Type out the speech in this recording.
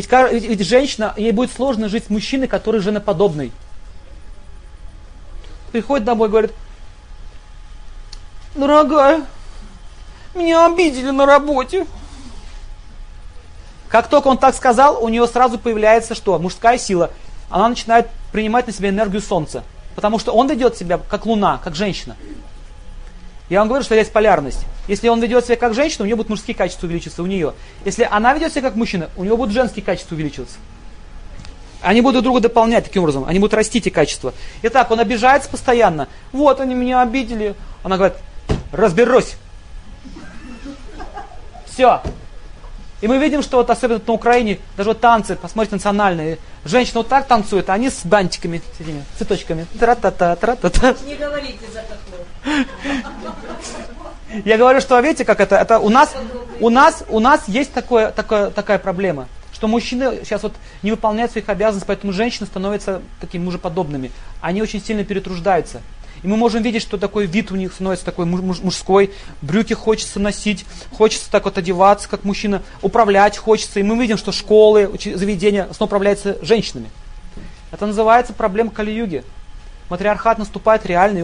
Ведь, ведь, ведь женщина, ей будет сложно жить с мужчиной, который женоподобный. Приходит домой и говорит, дорогая, меня обидели на работе. Как только он так сказал, у нее сразу появляется что? Мужская сила. Она начинает принимать на себя энергию солнца. Потому что он ведет себя как луна, как женщина. Я вам говорю, что есть полярность. Если он ведет себя как женщина, у нее будут мужские качества увеличиваться у нее. Если она ведет себя как мужчина, у него будут женские качества увеличиваться. Они будут друг друга дополнять таким образом. Они будут расти эти качества. Итак, он обижается постоянно. Вот они меня обидели. Она говорит, разберусь. Все. И мы видим, что вот особенно на Украине, даже вот танцы, посмотрите, национальные, женщины вот так танцуют, а они с бантиками, с этими цветочками. Тра-та-та, тра-та-та. Не говорите за такое. Я говорю, что видите, как это, это у нас, у нас, у нас есть такое, такое, такая проблема, что мужчины сейчас вот не выполняют своих обязанностей, поэтому женщины становятся такими мужеподобными. Они очень сильно перетруждаются. И мы можем видеть, что такой вид у них становится такой мужской, брюки хочется носить, хочется так вот одеваться, как мужчина, управлять хочется. И мы видим, что школы, заведения основно управляются женщинами. Это называется проблема Кали-юги. Матриархат наступает реальный,